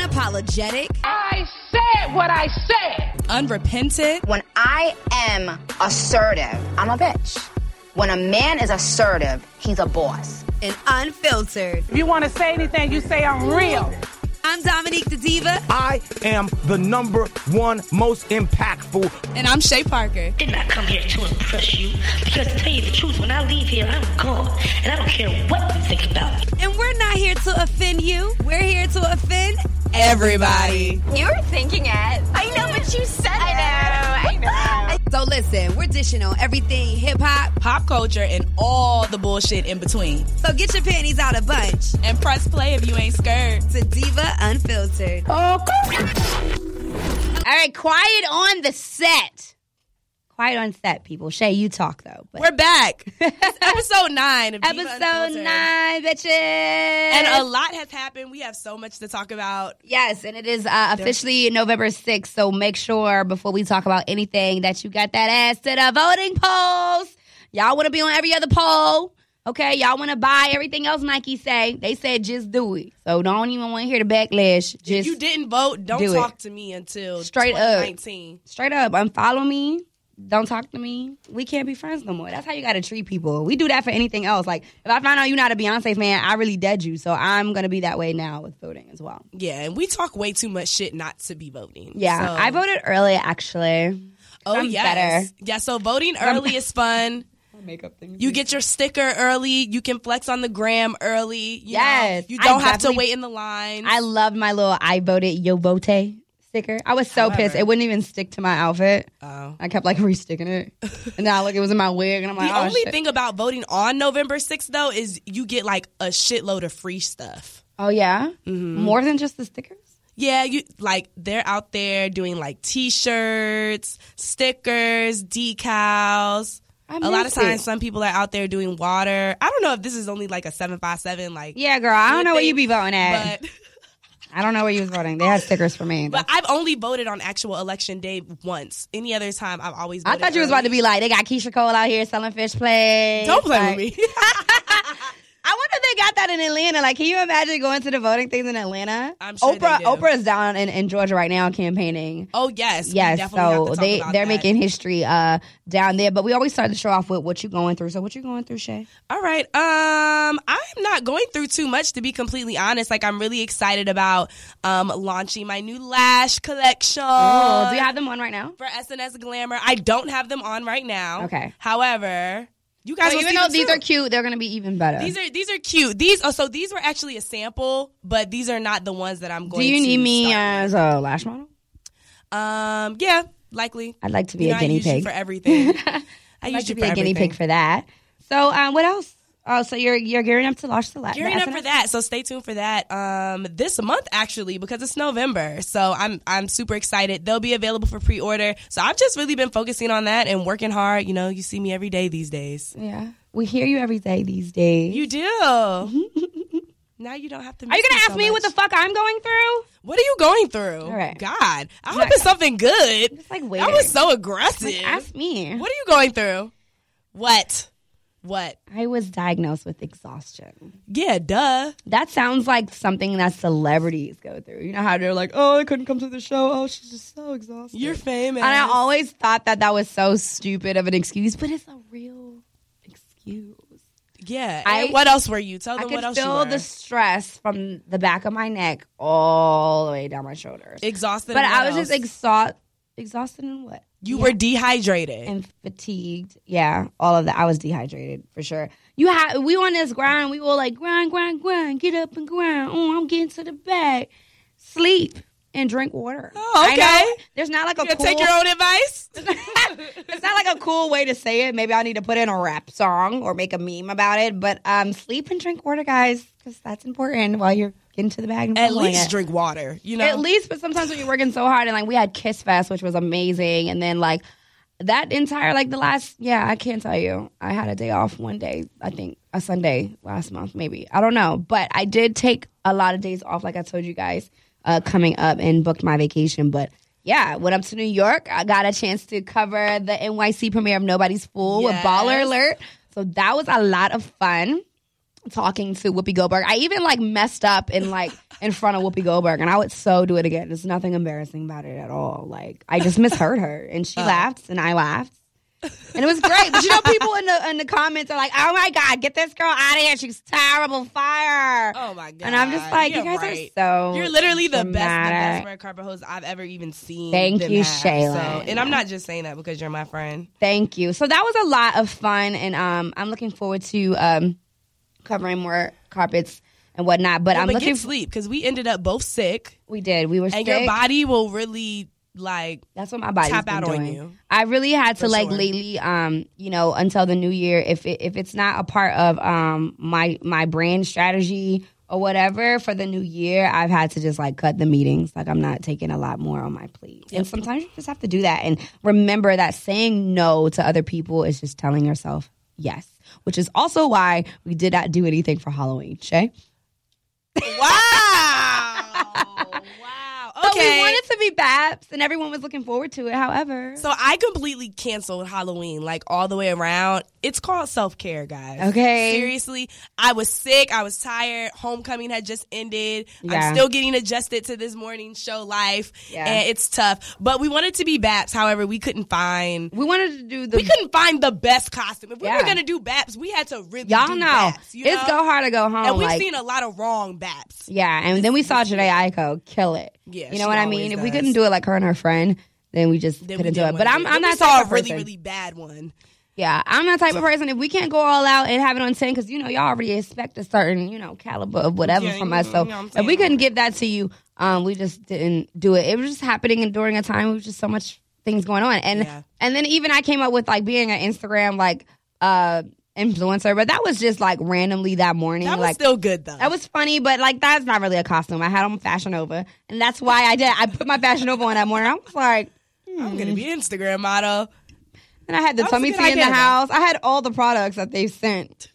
unapologetic, I said what I said. Unrepentant. When I am assertive, I'm a bitch. When a man is assertive, he's a boss. and unfiltered. If you want to say anything, you say I'm real. I'm Dominique the Diva. I am the number one most impactful. And I'm Chey Parker. did not come here to impress you. Because to tell you the truth, when I leave here, I'm gone. And I don't care what you think about me. And we're not here to offend you. We're here to offend Everybody. You were thinking it. I know, but you said I it. I know. I know. So listen, we're dishing on everything hip hop. Pop culture and all the bullshit in between. So get your panties out a bunch. And press play if you ain't scared. To Diva Unfiltered. Okay. All right, quiet on the set. Quiet on set, people. Chey, you talk though. But We're back. It's episode nine of episode nine, bitches. And a lot has happened. We have so much to talk about. Yes, and it is uh, officially November 6th. So make sure before we talk about anything that you got that ass to the voting polls. Y'all want to be on every other poll. Okay, y'all want to buy everything else Nike say. They said just do it. So don't even want to hear the backlash. If Just you didn't vote, don't do it. talk to me until Straight up. 2019. straight up unfollow me. Don't talk to me. We can't be friends no more. That's how you got to treat people. We do that for anything else. Like if I find out you're not a Beyonce fan, I really dead you. So I'm gonna be that way now with voting as well. Yeah, and we talk way too much shit not to be voting. Yeah, So- I voted early actually. Oh I'm yes, better. yeah. So voting early is fun. Makeup things. You get your sticker early. You can flex on the gram early. You Yes, know, you don't have to wait in the line. I love my little I voted yo vote sticker. I was so pissed. It wouldn't even stick to my outfit. Oh. I kept like resticking it. and now look, it was in my wig and I'm the like, oh, only shit. thing about voting on November 6th though is you get like a shitload of free stuff. Oh yeah? Mm-hmm. More than just the stickers? Yeah, you like they're out there doing like t-shirts, stickers, decals. I A lot of times it. some people are out there doing water. I don't know if this is only like a 757 like Yeah, girl. I don't know what you be voting at. I don't know where you was voting. They had stickers for me. But I've only voted on actual election day once. Any other time, I've always. I thought you was about to be like, they got Keyshia Cole out here selling fish plates. Don't play Like, with me. I wonder if they got that in Atlanta. Like, can you imagine going to the voting things in Atlanta? I'm sure they Oprah. do. Oprah is down in, in Georgia right now campaigning. oh yes, Yes, so to they they're that. making history uh down there. But we always start the show off with what you're going through. So what you going through, Chey? All right. Um, I'm not going through too much to be completely honest. Like I'm really excited about um launching my new lash collection. Oh, do you have them on right now? for SNS Glamour? I don't have them on right now. Okay. However, you guys So even though these soon. are cute, they're gonna be even better. These are these are cute. These oh, so these were actually a sample, but these are not the ones that I'm going. To do you need me as a lash model? Um, yeah, likely. I'd like to be You a know, guinea pig. for everything. I I'd like to be a guinea pig for that. So um, what else? Oh, so you're you're gearing up to launch the lash. Gearing up for that, so stay tuned for that. Um, this month actually because it's November, so I'm I'm super excited. They'll be available for pre-order. So I've just really been focusing on that and working hard. You know, you see me every day these days. Yeah, we hear you every day these days. You do. now you don't have to. are you gonna ask so me what the fuck I'm going through? What are you going through? All right. God, I hope it's something good. It's like That weird. was so aggressive. Like, ask me. What are you going through? What? What? I was diagnosed with exhaustion. Yeah, duh. That sounds like something that celebrities go through. You know how they're like, "Oh, I couldn't come to the show. Oh, she's just so exhausted." You're famous. and I always thought that that was so stupid of an excuse, but it's a real excuse. yeah. I- and what else were you? Tell I them what else feel the stress from the back of my neck all the way down my shoulders. exhausted. but I was just else? exhausted. Exhausted and what? You were dehydrated. and fatigued. Yeah, all of that. I was dehydrated for sure. You had we on this grind. We were like grind, grind, grind. Get up and grind. Oh, I'm getting to the bag. Sleep and drink water. Oh, okay. There's not like a you cool. take your own advice. it's not like a cool way to say it. Maybe I need to put in a rap song or make a meme about it. But um, sleep and drink water, guys, because that's important while you're getting to the bag. And At least it. drink water. You know. At least, but sometimes when you're working so hard and like we had Kiss Fest, which was amazing, and then like that entire like the last yeah, I can't tell you. I had a day off one day, I think a Sunday last month, maybe I don't know, but I did take a lot of days off, like I told you guys, uh, coming up and booked my vacation, but. Yeah, went up to New York. I got a chance to cover the NYC premiere of Nobody's Fool with Baller Alert. So that was a lot of fun. talking to Whoopi Goldberg. I even like messed up in like in front of Whoopi Goldberg, and I would so do it again. There's nothing embarrassing about it at all. Like I just misheard her, and she laughed, and I laughed. And it was great, but you know, people in the in the comments are like, "Oh my god, get this girl out of here! She's terrible, fire!" Oh my god! And I'm just like, You're you guys right. are so. You're literally the best, the best red carpet host I've ever even seen. Thank you, have. Shayla. So, and I'm not just saying that because you're my friend. Thank you. So that was a lot of fun, and um, I'm looking forward to um, covering more carpets and whatnot. But I'm but looking. get sleep because we ended up both sick, we did. We were and sick. your body will really like. That's what my body tap out on doing. you. I really had to like sure. lately, um, you know, until the new year. If it, if it's not a part of um my my brand strategy or whatever for the new year, I've had to just like cut the meetings. Like I'm not taking a lot more on my plate. And sometimes you just have to do that and remember that saying no to other people is just telling yourself yes. Which is also why we did not do anything for Halloween. Chey. Wow! But we wanted to be Baps, and everyone was looking forward to it. However, So I completely canceled Halloween, like all the way around. It's called self care, guys. Okay. Seriously, I was sick. I was tired. Homecoming had just ended. Yeah. I'm still getting adjusted to this morning show life, Yeah. and it's tough. But we wanted to be Baps. However, we couldn't find. we wanted to do the We couldn't find the best costume. If we Yeah. were gonna do Baps, we had to really Y'all do know. You it's know? go hard to go home. And we've like, seen a lot of wrong Baps. yeah, and then we saw Jhené Aiko kill it. Yeah, you know what I mean. If we couldn't do it like her and her friend, then we just Then couldn't do it. But I'm I'm not saw a really really bad one. Yeah, I'm not type of person. If we can't go all out and have it on ten, because you know y'all already expect a certain you know caliber of whatever Yeah, from us. So you know if we couldn't give that to you, um, we just didn't do it. It was just happening and during a time it was just so much things going on, and Yeah. and then even I came up with like being an Instagram like uh influencer, but that was just like randomly that morning. That was like still good though. that was funny, but like that's not really a costume. I had on Fashion Nova, and that's why I did. I put my Fashion Nova on that morning. I was like, I'm gonna mm. be Instagram model. and I had the That tummy tea in the house. I had all the products that they sent,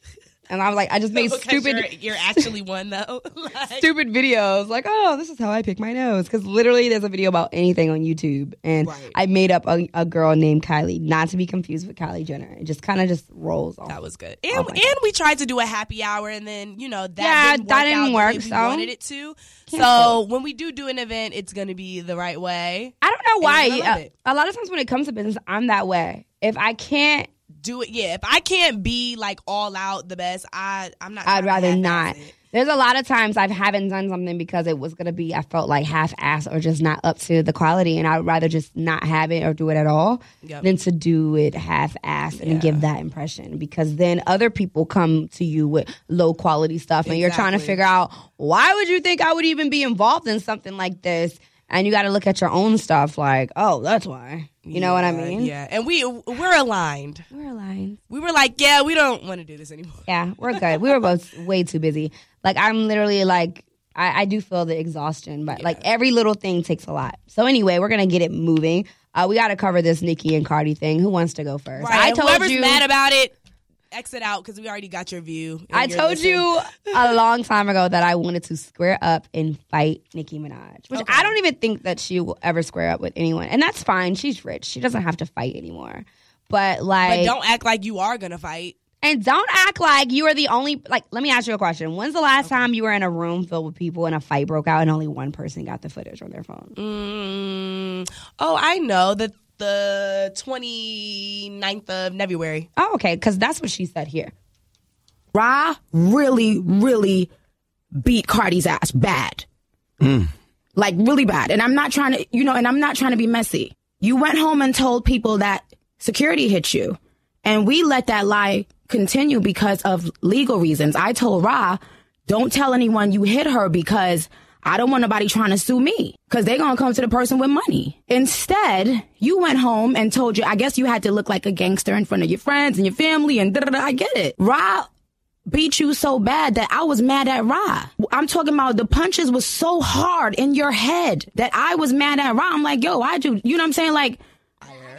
and I was like, I just made stupid. You're, you're actually one though. Like- Stupid videos like, oh, this is how I pick my nose. Because literally, there's a video about anything on YouTube, and Right. I made up a, a girl named Kylie, not to be confused with Kylie Jenner. It just kind of just rolls off. That was good. Oh And my and we tried to do a happy hour, and then you know that Yeah, didn't that work didn't work, way we so wanted it to. So Cancel. when we do do an event, it's going to be the right way. I don't know why. And I love uh, A- a lot of times when it comes to business, I'm that way. If I can't Do it, yeah. If I can't be like all out the best, I I'm not. I'd rather not. it. There's a lot of times I haven't done something because it was gonna be I felt like half ass or just not up to the quality, and I'd rather just not have it or do it at all Yep. than to do it half ass and give that impression. Because then other people come to you with low quality stuff, and you're trying to figure out why would you think I would even be involved in something like this, and you got to look at your own stuff like, oh, that's why. You know what I mean? Yeah, and we we're aligned. We're aligned. We were like, yeah, we don't want to do this anymore. Yeah, we're good. we were both way too busy. Like I'm literally like I, I do feel the exhaustion, but like every little thing takes a lot. So anyway, we're gonna get it moving. Uh, we got to cover this Nicki and Cardi thing. Who wants to go first? Right. I told whoever's you. mad about it, exit out because we already got your view. I told listen. you a long time ago that I wanted to square up and fight Nicki Minaj, which I don't even think that she will ever square up with anyone, and that's fine. She's rich; she doesn't have to fight anymore. But like, But don't act like you are gonna fight. And don't act like you are the only like let me ask you a question. When's the last time you were in a room filled with people and a fight broke out and only one person got the footage on their phone? Mm, oh, I know that the 29th of February. Oh, okay, because that's what she said here. Rah really, really beat Cardi's ass bad. Hmm. Like really bad. And I'm not trying to, you know, and I'm not trying to be messy. You went home and told people that security hit you. And we let that lie continue because of legal reasons. I told Rah, don't tell anyone you hit her because I don't want nobody trying to sue me because they're going to come to the person with money. Instead, you went home and told you, I guess you had to look like a gangster in front of your friends and your family and da da da. I get it. Rah beat you so bad that I was mad at Rah. I'm talking about the punches was so hard in your head that I was mad at Rah. I'm like, yo, I do, you know what I'm saying? Like,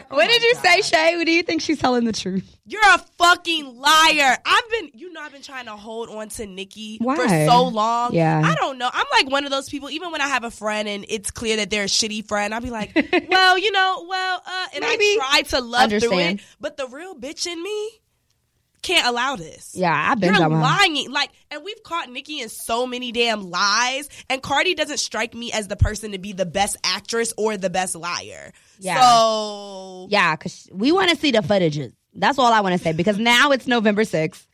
What did you say, Chey? What do you think she's telling the truth? You're a fucking liar. I've been, you know, I've been trying to hold on to Nicki for so long. Yeah. I don't know. I'm like one of those people, even when I have a friend and it's clear that they're a shitty friend, I'll be like, well, you know, well, uh, and Maybe. I try to love through it. But the real bitch in me can't allow this. Yeah, I've been You're lying. Like, and we've caught Nicki in so many damn lies. And Cardi doesn't strike me as the person to be the best actress or the best liar. Yeah. So Yeah, because we want to see the footages. That's all I want to say because now it's November 6th.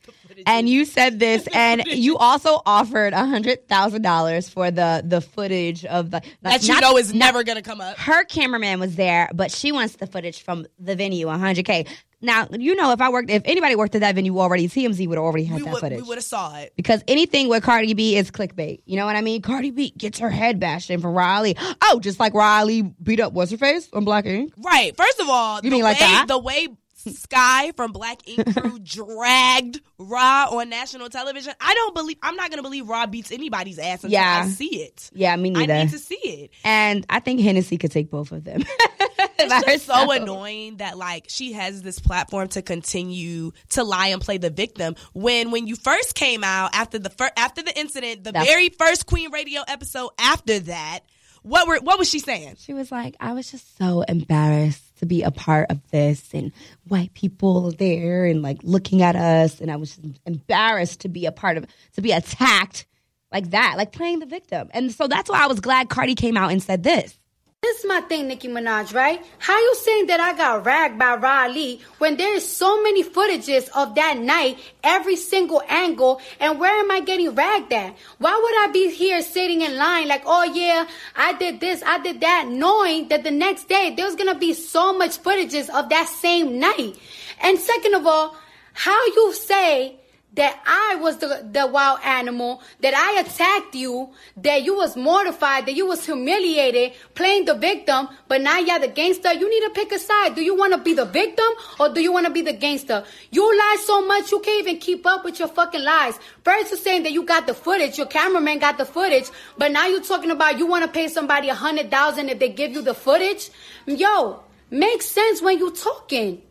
And you said this, and you also offered a hundred thousand dollars for the the footage of the that you not- know is not- never gonna come up. her cameraman was there, but she wants the footage from the venue, 100k. Now you know if I worked, if anybody worked at that venue already, TMZ would have already had We that would footage we would have saw it. because anything with Cardi B is clickbait. You know what I mean? Cardi B gets her head bashed in from Rah Ali. Oh, just like Rah Ali beat up what's her face on Black Ink. Right. First of all, You the mean like way that? the way Sky from Black Ink Crew dragged Rah on national television, I don't believe I'm not gonna believe Rah beats anybody's ass until Yeah. I see it. Yeah, me neither. I need to see it. And I think Hennessy could take both of them. It's so annoying that like she has this platform to continue to lie and play the victim. When when you first came out after the fir- after the incident, the That's- very first Queen Radio episode after that, what were what was she saying? She was like, I was just so embarrassed to be a part of this and white people there and like looking at us. And I was embarrassed to be a part of to be attacked like that, like playing the victim. And so that's why I was glad Cardi came out and said this. This is my thing, Nicki Minaj, right? How you saying that I got ragged by Rah Ali when there is so many footages of that night, every single angle, and where am I getting ragged at? Why would I be here sitting in line like, oh yeah, I did this, I did that, knowing that the next day there's gonna be so much footages of that same night? And second of all, how you say that I was the, the wild animal, that I attacked you, that you was mortified, that you was humiliated, playing the victim, but now you're the gangster. You need to pick a side. Do you want to be the victim or do you want to be the gangster? You lie so much you can't even keep up with your fucking lies. First you're saying that you got the footage, your cameraman got the footage, but now you're talking about you want to pay somebody a hundred thousand if they give you the footage. Yo, makes sense when you talking.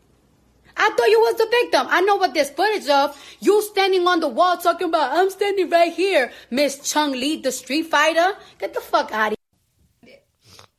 I thought you was the victim. I know what there's footage of. You standing on the wall talking about, I'm standing right here. Miss Chun Li, the street fighter. Get the fuck out of here.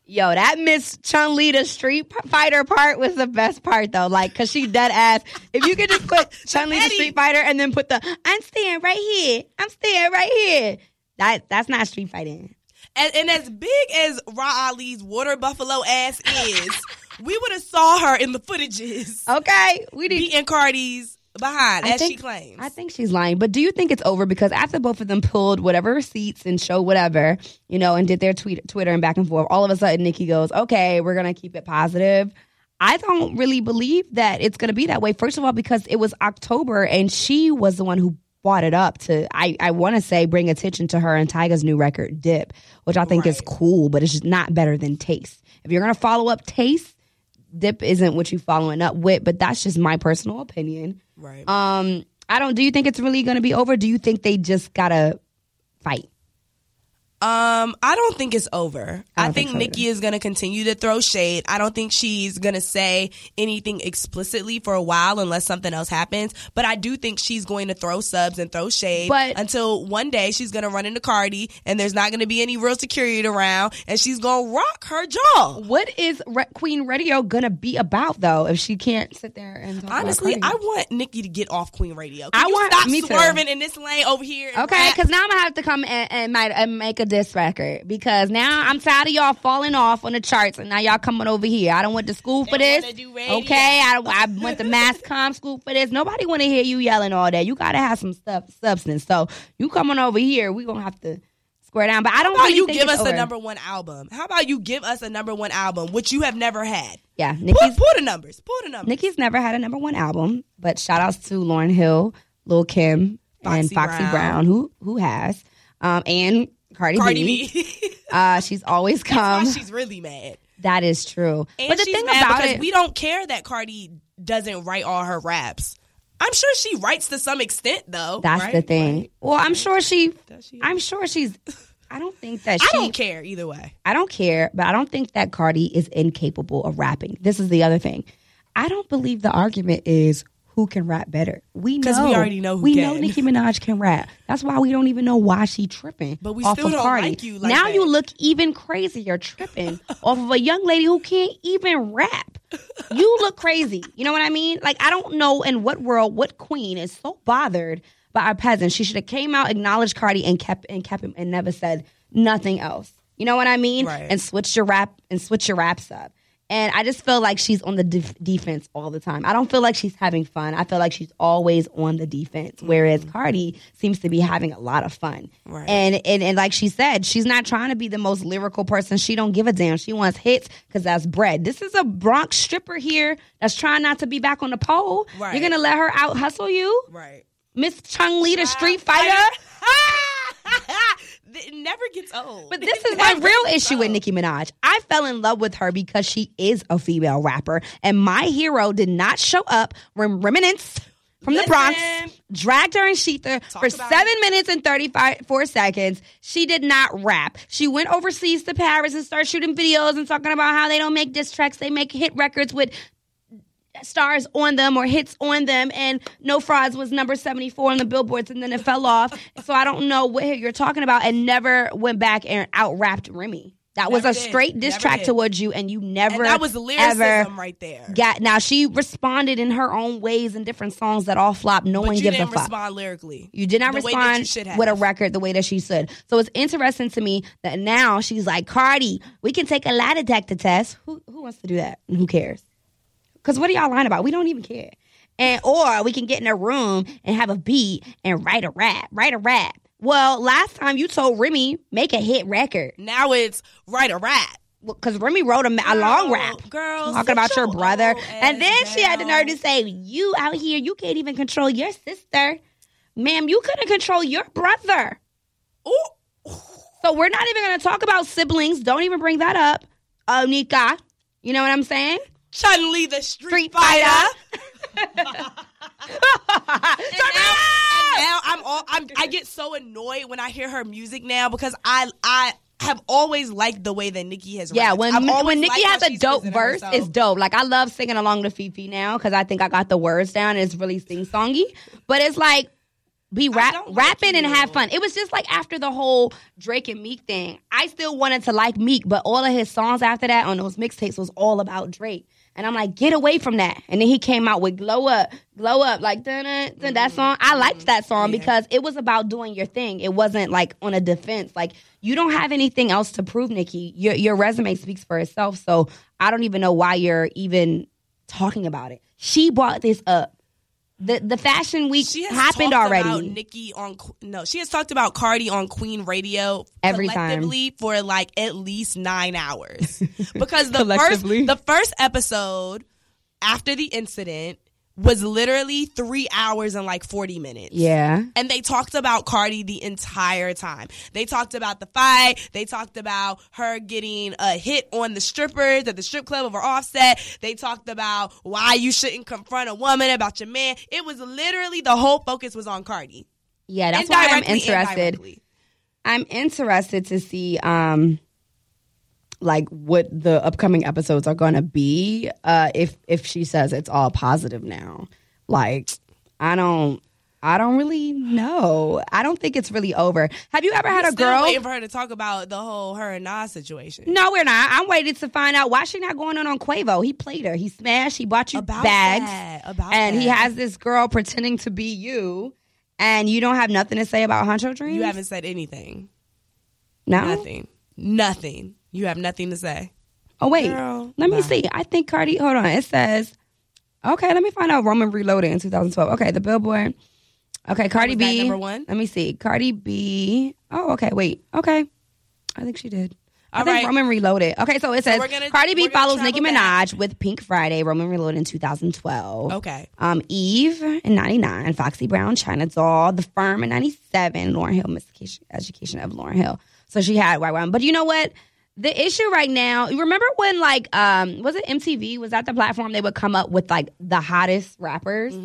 Yo, that Miss Chun Li the Street Fighter part was the best part though. Like, cause she dead ass. If you could just put Chun Li the Street Fighter and then put the I'm staying right here. I'm staying right here. That that's not street fighting. And, and as big as Rah Ali's water buffalo ass is, we would have saw her in the footages Okay, we beating Cardi's behind, I as she think- claims. I think she's lying. But do you think it's over? Because after both of them pulled whatever receipts and show whatever, you know, and did their tweet, Twitter and back and forth, all of a sudden Nicki goes, okay, we're going to keep it positive. I don't really believe that it's going to be that way. First of all, because it was October and she was the one who brought it up to, I, I want to say, bring attention to her and Tyga's new record, Dip, which I think is cool, but it's just not better than Taste. If you're going to follow up Taste, Dip isn't what you following up with, but that's just my personal opinion. right. Um, I don't. Do you think it's really going to be over? Do you think they just gotta fight? Um, I don't think it's over. I, don't think, think so Nicki is going to continue to throw shade. I don't think she's going to say anything explicitly for a while unless something else happens. But I do think she's going to throw subs and throw shade But- until one day she's going to run into Cardi and there's not going to be any real security around and she's going to rock her jaw. What is Re- Queen Radio gonna be about though? If she can't sit there and Honestly? I want Nicki to get off Queen Radio. I Can you want- stop me too. swerving in this lane over here. Okay, because now I'm gonna have to come and, and, might, and make a diss record because now I'm tired of y'all falling off on the charts and now y'all coming over here. I don't went to school for They this. wanna do radio. Okay, I, I went to mass comm school for this. Nobody want to hear you yelling all that. You gotta have some stuff, substance. So you coming over here, we gonna have to square down. But I don't How about really you give us a number one album? How about you give us a number one album, which you have never had? Yeah, Pull, Nicki's pull the numbers. Pull the numbers. Nicki's never had a number one album, but shout outs to Lauryn Hill, Lil Kim, and Foxy Foxy Brown. Brown, who who has, um, and Cardi, Cardi B. B. Uh, she's always come. she's really mad. that is true. And but the she's thing mad about because it, we don't care that Cardi doesn't write all her raps. I'm sure she writes to some extent, though. that's right? the thing. Well, I'm sure she. Does she? I'm sure she's. I don't think that she. I don't care either way. I don't care, but I don't think that Cardi is incapable of rapping. This is the other thing. I don't believe the argument is who can rap better. We know we already know who we can. know Nicki Minaj can rap. That's why we don't even know why she tripping. But we off still of don't Cardi. like you like now that. you look even crazier tripping off of a young lady who can't even rap. you look crazy. You know what I mean? Like I don't know in what world what queen is so bothered by our peasants. She should have came out, acknowledged Cardi, and kept and kept him and never said nothing else. You know what I mean? Right. And switch your rap and switch your raps up. And I just feel like she's on the def- defense all the time. I don't feel like she's having fun. I feel like she's always on the defense. Whereas mm-hmm. Cardi seems to be having a lot of fun. Right. And, and and like she said, she's not trying to be the most lyrical person. She don't give a damn. She wants hits because that's bread. This is a Bronx stripper here that's trying not to be back on the pole. Right. You're gonna let her out hustle you, Right. Miss Chun Li, the Street Fighter. it never gets old. But this is my real issue with old. Nicki Minaj. I fell in love with her because she is a female rapper, and my hero did not show up when Remy Ma from the Bronx dragged her and ShETHER for seven it. minutes and 34 seconds. She did not rap. She went overseas to Paris and started shooting videos and talking about how they don't make diss tracks, they make hit records with stars on them or hits on them and no frauds was number 74 on the billboards and then it fell off so i don't know what you're talking about and never went back and out rapped remy that was a did. straight diss Never track did. towards you and you never And that was lyricism ever right there. got now she responded in her own ways in different songs that all flopped no but one gives a fuck respond lyrically. you did not the way that you respond with a record the way that she should. So it's interesting to me that now she's like, Cardi, we can take a lie detector test. Who who wants to do that? Who cares? Because what are y'all lying about? We don't even care. And or we can get in a room and have a beat and write a rap. Write a rap. Well, last time you told Remy make a hit record Now it's write a rap. because Remy wrote a, a long rap Girl, talking about your brother, and then ass she had the nerve to say, "You out here, you can't even control your sister, ma'am. You couldn't control your brother." Ooh. So we're not even going to talk about siblings. Don't even bring that up, uh, Nika. You know what I'm saying? Chun Li, the Street, Street Fighter. Fighter. and now, and now I'm all I'm I get so annoyed when I hear her music now because I I have always liked the way that Nicki has Yeah, rapped. when I've when Nicki has a dope verse, herself. it's dope. Like I love singing along to FEFE now because I think I got the words down. and It's really sing songy, but it's like be rap don't like rapping and have fun. It was just like after the whole Drake and Meek thing. I still wanted to like Meek, but all of his songs after that on those mixtapes was all about Drake. And I'm like, get away from that. And then he came out with Glow Up, Glow Up, like dun, dun, dun, that mm-hmm. song. I liked that song because it was about doing your thing. It wasn't like on a defense. Like you don't have anything else to prove, Nicki. Your your resume speaks for itself. So I don't even know why you're even talking about it. She brought this up. The the fashion week She has happened talked already. About Nicki on no, she has talked about Cardi on Queen Radio Every time. for like at least nine hours because the first the first episode after the incident was literally three hours and like forty minutes. yeah. And they talked about Cardi the entire time. They talked about the fight. They talked about her getting a hit on the strippers at the strip club over offset. They talked about why you shouldn't confront a woman about your man. It was literally the whole focus was on Cardi. Yeah, that's why I'm interested. I'm interested to see um like what the upcoming episodes are going to be uh if if she says it's all positive now. Like I don't I don't really know. I don't think it's really over. Have you ever had a girl waiting for her to talk about the whole her and Nas situation. No, we're not. I'm waiting to find out why she not going on on Quavo. He played her. He smashed. He bought you About bags. that, about and he has this girl pretending to be you, and you don't have nothing to say about Huncho Dreams. You haven't said anything. no Nothing. Nothing. You have nothing to say. Oh wait, Girl, let me bye. see. I think Cardi. Hold on. It says. Okay, let me find out. Roman Reloaded in 2012. Okay, the Billboard. Okay, Cardi was that B. number one? Let me see. Cardi B. Oh, okay. Wait. Okay, I think she did. I think right. Roman Reloaded. Okay, so it says we're gonna- Cardi B follows Nicki travel back. Minaj with Pink Friday. Roman Reloaded in 2012. Okay. Um, Eve in 99, Foxy Brown, China Doll, The Firm in 97, Lauryn Hill, Miss Education of Lauryn Hill. So she had White One. But you know what? The issue right now, you remember when like um was it MTV? Was that the platform they would come up with like the hottest rappers?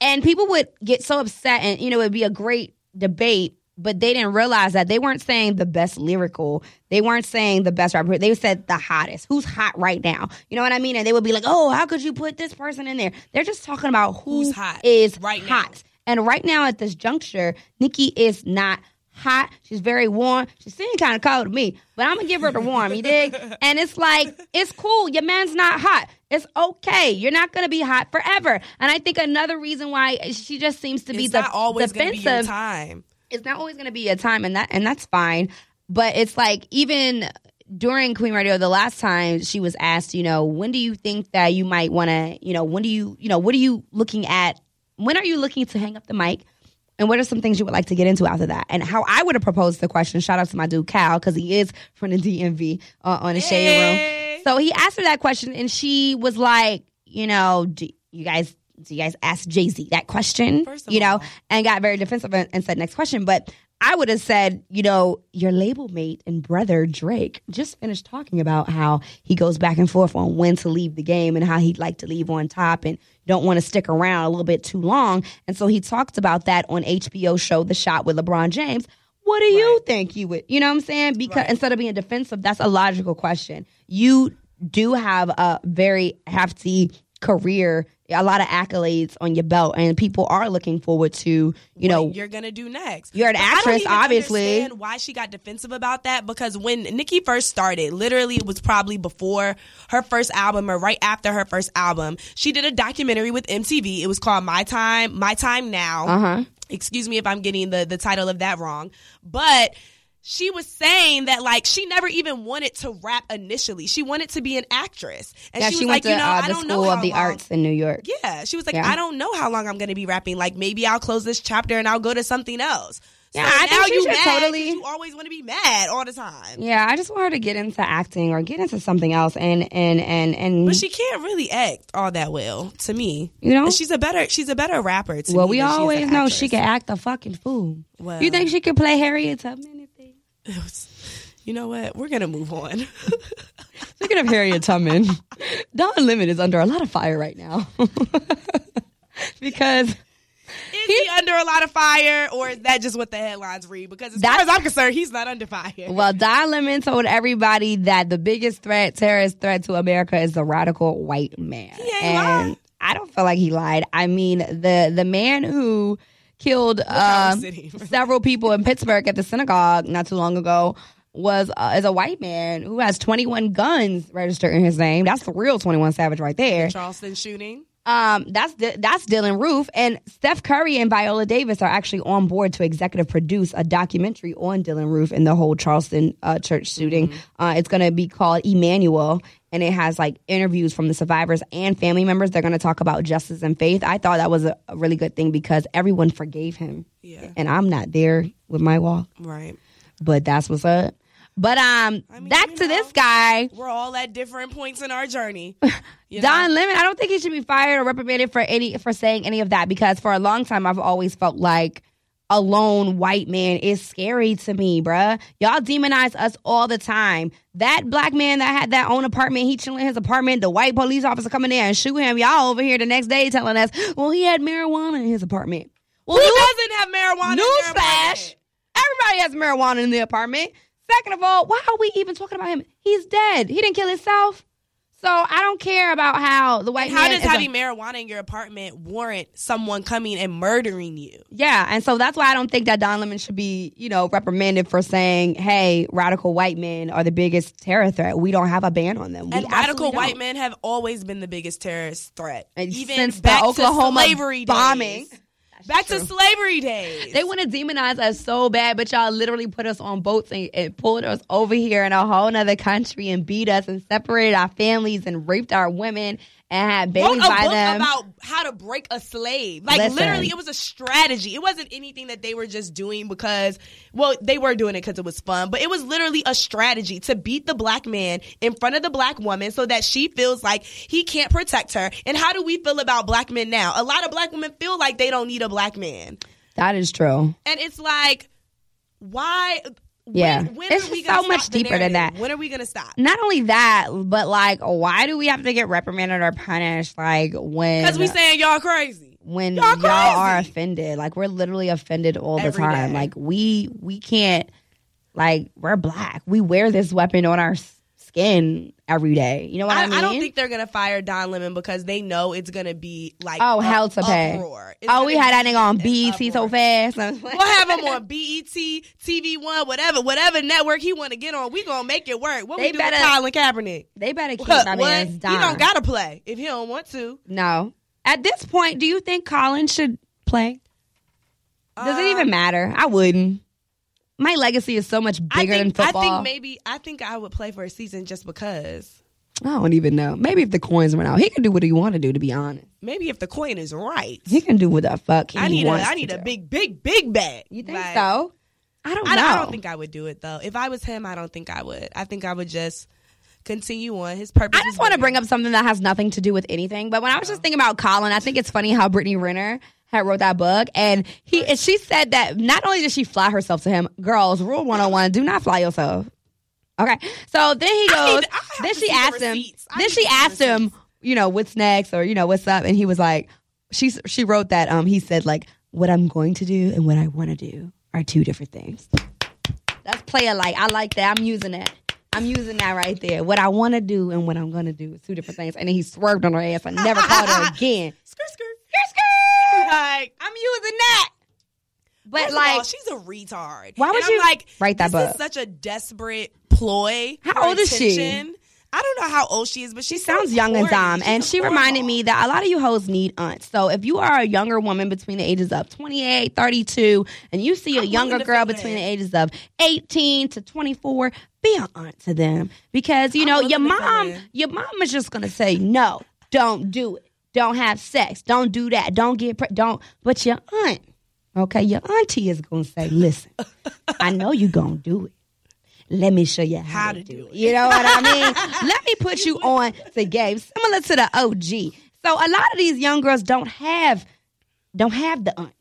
And people would get so upset and you know it'd be a great debate, but they didn't realize that they weren't saying the best lyrical. They weren't saying the best rapper. They said the hottest. Who's hot right now? You know what I mean? And they would be like, "Oh, how could you put this person in there?" They're just talking about who Who's hot is right now. And right now at this juncture, Nicki is not hot. She's very warm. She's sitting kind of cold to me, but I'm gonna give her the warm. You dig? And it's like it's cool. Your man's not hot. It's okay. You're not to be hot forever. And I think another reason why she just seems to be It's the not always to be your defensive time. it's not always to be a time and that and that's fine but it's like even during queen radio the last time she was asked you know when do you think that you might want to you know when do you you know what are you looking at when are you looking to hang up the mic and what are some things you would like to get into after that? And how i would have proposed the question shout out to my dude cal because he is from the dmv uh, on the shade room. So he asked her that question and she was like you know do you guys do you guys ask jay-z that question? First of you know all. and got very defensive and, and said next question. But i would have said you know your label mate and brother drake just finished talking about how he goes back and forth on when to leave the game and how he'd like to leave on top and don't want to stick around a little bit too long. And so he talked about that on hbo show the shop with lebron james. What do you think you would you know what i'm saying? Because instead of being defensive that's a logical question. You do have a very hefty career a lot of accolades on your belt and people are looking forward to you know what you're gonna do next. You're an But actress, obviously. understand Why she got defensive about that? Because when Nicki first started, literally it was probably before her first album or right after her first album. She did a documentary with MTV. It was called My Time, My Time Now. Uh-huh. Excuse me if I'm getting the the title of that wrong, but. She was saying that like she never even wanted to rap initially. She wanted to be an actress, and yeah, she she, was went like, to you know, uh, I the don't know school how of the long- arts in new york yeah, she was like, Yeah. I don't know how long I'm going to be rapping. Like maybe I'll close this chapter and I'll go to something else. Yeah, so I think now she you mad totally- You always want to be mad all the time, yeah i just want her to get into acting or get into something else and and and and but she can't really act all that well to me. You know? And she's a better she's a better rapper. To well we than she is an always know she can act a fucking fool Well. you think she could play harriet tubman You know what? We're gonna move on. Speaking of Harriet Tubman, Don Lemon is under a lot of fire right now because is he under a lot of fire, or is that just what the headlines read? Because as far as I'm concerned, he's not under fire. well, Don Lemon told everybody that the biggest threat, terrorist threat to America, is the radical white man. and lied. I don't feel like he lied. I mean, the the man who killed sitting. several people in Pittsburgh at the synagogue not too long ago was uh, is a white man who has 21 guns registered in his name. That's the real 21 Savage right there. Charleston shooting. Um, that's that's Dylann Roof and Steph Curry and Viola Davis are actually on board to executive produce a documentary on Dylann Roof and the whole Charleston uh, church shooting. Uh, it's going to be called Emanuel, and it has like interviews from the survivors and family members. They're going to talk about justice and faith. I thought that was a, a really good thing because everyone forgave him. Yeah. and I'm not there with my walk, Right. but that's what's up. But um, mean, back to know. this guy. We're all at different points in our journey. You Don? Lemon, I don't think he should be fired or reprimanded for any for saying any of that because for a long time I've always felt like a lone white man is scary to me, bruh. Y'all demonize us all the time. That black man that had that own apartment, he chilling in his apartment, the white police officer coming there and shoot him. Y'all over here the next day telling us, well, he had marijuana in his apartment. Well, Who doesn't have marijuana? Newsflash. Everybody has marijuana in the apartment. Second of all, why are we even talking about him? He's dead. He didn't kill himself. So I don't care about how the white How man does is a- having marijuana in your apartment warrant someone coming and murdering you? Yeah, and so that's why I don't think that Don Lemon should be, you know, reprimanded for saying, "Hey, radical white men are the biggest terror threat. We don't have a ban on them." We And radical white don't." men have always been the biggest terrorist threat. And Even since the back Oklahoma to slavery bombing. days. Back to slavery days. They want to demonize us so bad, but y'all literally put us on boats and, and pulled us over here in a whole nother country and beat us and separated our families and raped our women and had wrote a by book them. about how to break a slave. Like Listen. literally, it was a strategy. It wasn't anything that they were just doing because, well, they were doing it because it was fun, but it was literally a strategy to beat the black man in front of the black woman so that she feels like he can't protect her. And how do we feel about black men now? A lot of black women feel like they don't need a black man, that is true. and it's like, why? Yeah. when, when It's so much deeper than that. When are we gonna stop? Not only that, but like, why do we have to get reprimanded or punished? Like when Because we saying y'all crazy. when Y'all y'all, are offended. Like we're literally offended all the Every time. day. Like we we can't like we're black. We wear this weapon on our skin every day. You know what I, I, mean? I don't think they're gonna fire Don Lemon because they know it's gonna be like Oh, a- hell to pay. Oh, we had that nigga on BET so fast. We'll have him on BET, TV One, whatever, whatever network he want to get on. We gonna make it work. What They we do with Colin Kaepernick? They better keep What? my what? He don't gotta play if he don't want to. No. At this point, do you think Colin should play? Does it Uh, even matter? I wouldn't. My legacy is so much bigger think, than football. I think maybe I think I would play for a season just because. I don't even know. Maybe if the coins went out, he can do what he want to do. To be honest, Maybe if the coin is right. he can do what the fuck he I need a wants I to need a do. big big big bag. You think Like, so? I don't I, know. don't- I don't think I would do it though. If I was him, I don't think I would. I think I would just continue on his purpose. I just want to bring up something that has nothing to do with anything. But when I was just uh-huh. thinking about Colin, I think it's funny how Brittany Renner had wrote that book, and he and she said that not only did she fly herself to him, girls, rule one hundred one: do not fly yourself. Okay, so then he I goes. need- I then she see the asked him. Then she asked him, you know, what's next, or you know, what's up, and he was like, she she wrote that. Um, he said like, what I'm going to do and what I want to do are two different things. That's play alike. I like that. I'm using that. I'm using that right there. What I want to do and what I'm going to do is two different things. And then he swerved on her ass I never called her again. skirt skirt. Like I'm using that. But First like, all, she's a retard. Why would And I'm you like write that this book? Is such a desperate ploy. How old is she? I don't know how old she is, but she, she sounds young and dumb. And she reminded me that a lot of you hoes need aunts. So if you are a younger woman between the ages of 28, 32, and you see a I'm younger girl between the ages of 18 to 24, be an aunt to them. Because, you know, your mom, your mom is just going to say, no, don't do it. Don't have sex. Don't do that. Don't get, pre- don't. But your aunt, okay, your auntie is going to say, listen, I know you going to do it. Let me show you how, How to, do do it. You know what I mean? Let me put you on to game similar to the OG. So a lot of these young girls don't have don't have the aunts,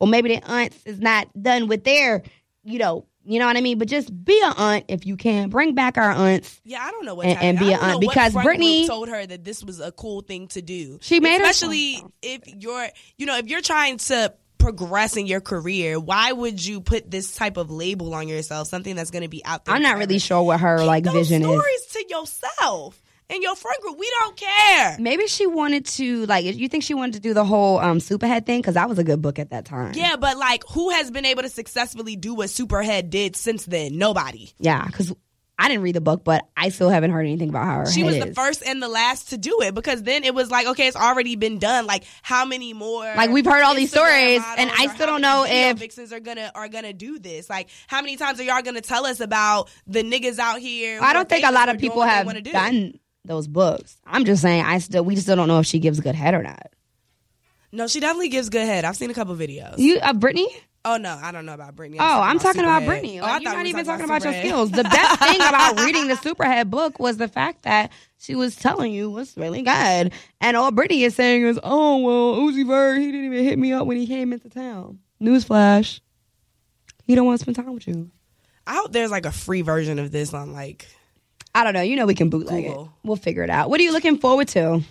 or maybe their aunts is not done with their, you know, you know what I mean. But just be an aunt if you can. Bring back our aunts. Yeah, I don't know what And- and be an aunt, because Brittany- told her that this was a cool thing to do. She made her- especially if you're, you know, if you're trying to progress in your career, why would you put this type of label on yourself? Something that's going to be out there. I'm not forever? really sure what her like Those vision is. stories to yourself and your friend group. We don't care. Maybe she wanted to like. You think she wanted to do the whole um Superhead thing because that was a good book at that time. Yeah, but like, who has been able to successfully do what Superhead did since then? Nobody. yeah. Because I didn't read the book, but I still haven't heard anything about how her She was the is. first and the last to do it because then it was like, okay, it's already been done. Like, how many more? Like, we've heard all these stories, and I still don't know if- vixens are gonna are gonna do this. Like, how many times are y'all gonna tell us about the niggas out here? I don't think a lot of people have do? done those books. I'm just saying, I still we still don't know if she gives good head or not. No, she definitely gives good head. I've seen a couple videos. You, uh, Brittany? oh no, I don't know about Brittany. Oh, I'm talking about Superhead. Brittany. Oh, Like, you're not even talking about your skills. The best thing about reading the Superhead book was the fact that she was telling you was really good. And all Brittany is saying is, oh, well, Uzi Vert, he didn't even hit me up when he came into town. Newsflash. He don't want to spend time with you. I hope there's like a free version of this on like I don't know. You know we can bootleg it. We'll figure it out. What are you looking forward to?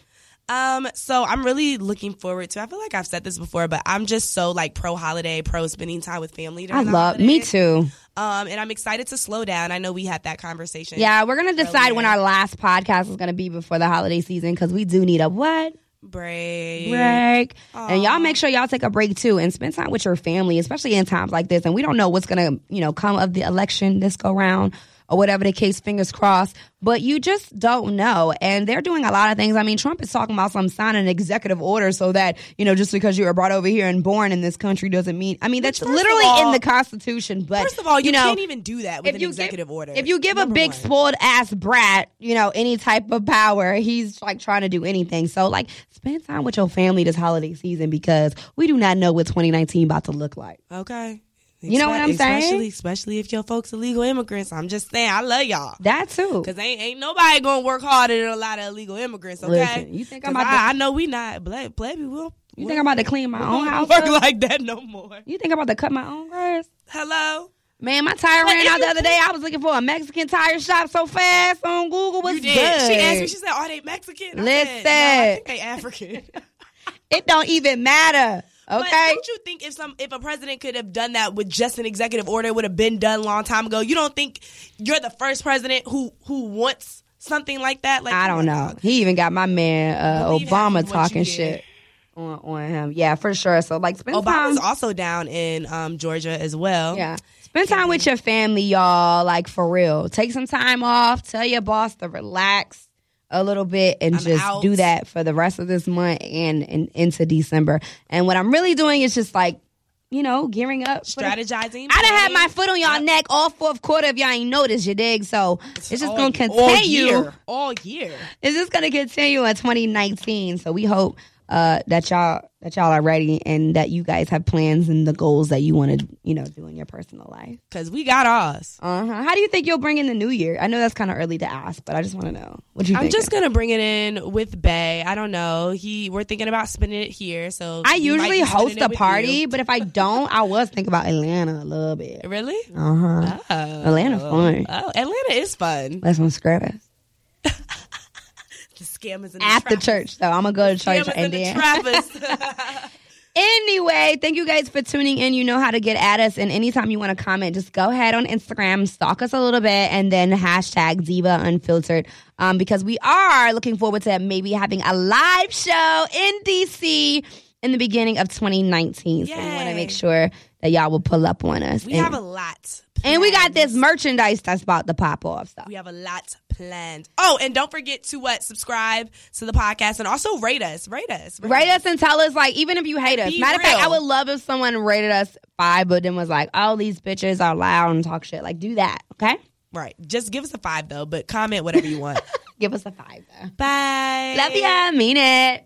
Um, so I'm really looking forward to. I feel like I've said this before, but I'm just so like pro holiday, pro spending time with family. I love me too. Um, and I'm excited to slow down. I know we had that conversation. Yeah, we're gonna decide when our last podcast is gonna be before the holiday season because we do need a what break. break. And y'all make sure y'all take a break too and spend time with your family, especially in times like this. And we don't know what's gonna, you know, come of the election this go round or whatever the case, fingers crossed. But you just don't know. And they're doing a lot of things. I mean, Trump is talking about some signing an executive order so that, you know, just because you were brought over here and born in this country doesn't mean I mean that's first literally all- in the Constitution. But First of all, you, know, can't even do that with an executive give, order. If you give a big one. spoiled ass brat, you know, any type of power, he's like trying to do anything. So like spend time with your family this holiday season because we do not know what 2019 about to look like. Okay. You know what I'm saying? Especially, especially if your folks illegal immigrants. I'm just saying, I love y'all. That too. Cause ain't ain't nobody gonna work harder than a lot of illegal immigrants. Okay, Listen, you think I'm about to- I, I know we not black. Black people. You think I'm about to clean my own house? work up? like that no more. You think I'm about to cut my own grass? Hello. Man, my tire ran out the other day. I was looking for a Mexican tire shop so fast on Google. What's you did. good? She asked me. She said, "Are they Mexican?" I Listen. said, no, I think they African. it don't even matter. But Okay. don't you think if some if a president could have done that with just an executive order, it would have been done a long time ago? You don't think you're the first president who who wants something like that? Like I don't know. He even got my man uh, Obama of what you talking shit on, on him. Yeah, for sure. So like spend Obama's time. also down in um, Georgia as well. Yeah. Spend time with your family, y'all. Like for real. Take some time off. Tell your boss to relax a little bit and I'm just out. do that for the rest of this month and, and into December. And what I'm really doing is just like, you know, gearing up. strategizing. I done had my foot on y'all neck all fourth quarter if y'all ain't noticed, you dig? So it's just gonna all continue. year. All year. It's just gonna continue in 2019. So we hope uh, that y'all that y'all are ready and that you guys have plans and the goals that you want to you know do in your personal life. Because we got ours. Uh huh. How do you think you'll bring in the new year? I know that's kind of early to ask, but I just want to know what you I'm think. just gonna bring it in with Bay. I don't know. He we're thinking about spending it here. So I usually host a party, but if I don't, I was thinking about Atlanta a little bit. Really? Uh huh. Oh. Atlanta fun. Oh, Atlanta is fun. Let's on Scrabble. The scammers and the After church, so I'm gonna go to church Scammers and and then. Anyway, thank you guys for tuning in. You know how to get at us. And anytime you want to comment, just go ahead on Instagram, stalk us a little bit, and then hashtag Diva Unfiltered. Um, because we are looking forward to maybe having a live show in DC in the beginning of 2019. So we want to make sure that y'all will pull up on us. we and, have a lot. And we got this merchandise that's about to pop off. So. We have a lot planned. Oh, and don't forget to what subscribe to the podcast and also rate us. Rate us. Rate us and tell us, like, even if you hate us. Be Matter of fact, I would love if someone rated us five, but then was like, "Oh, these bitches are loud and talk shit." Like, do that, okay? Right. Just give us a five though, but comment whatever you want. Give us a five. Though. Bye. Love ya, mean it.